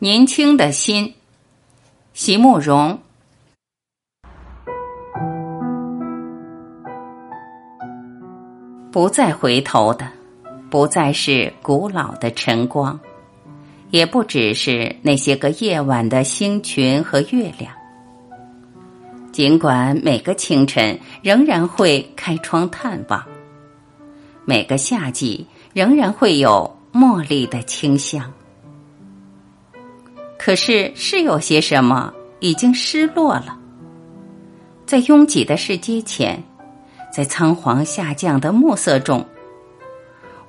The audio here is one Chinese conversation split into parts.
年轻的心，席慕容。不再回头的，不再是古老的晨光，也不只是那些个夜晚的星群和月亮。尽管每个清晨仍然会开窗探望，每个夏季仍然会有茉莉的清香，可是是有些什么已经失落了，在拥挤的市街前。在仓皇下降的暮色中，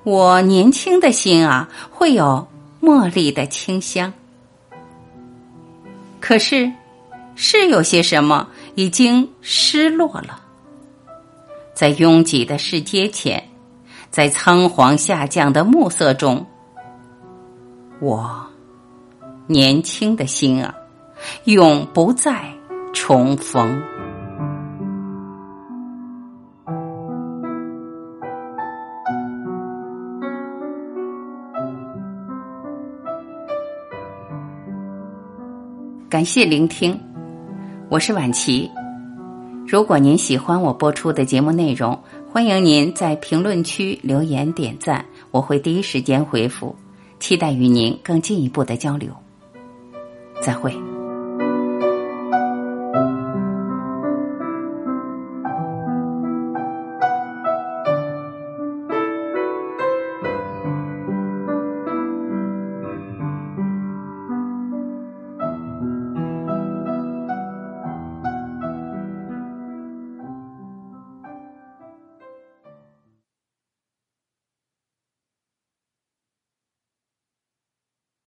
我年轻的心啊，会有茉莉的清香。可是，是有些什么已经失落了。在拥挤的市街前，在仓皇下降的暮色中，我年轻的心啊，永不再重逢。感谢聆听，我是婉琪。如果您喜欢我播出的节目内容，欢迎您在评论区留言点赞，我会第一时间回复。期待与您更进一步的交流。再会。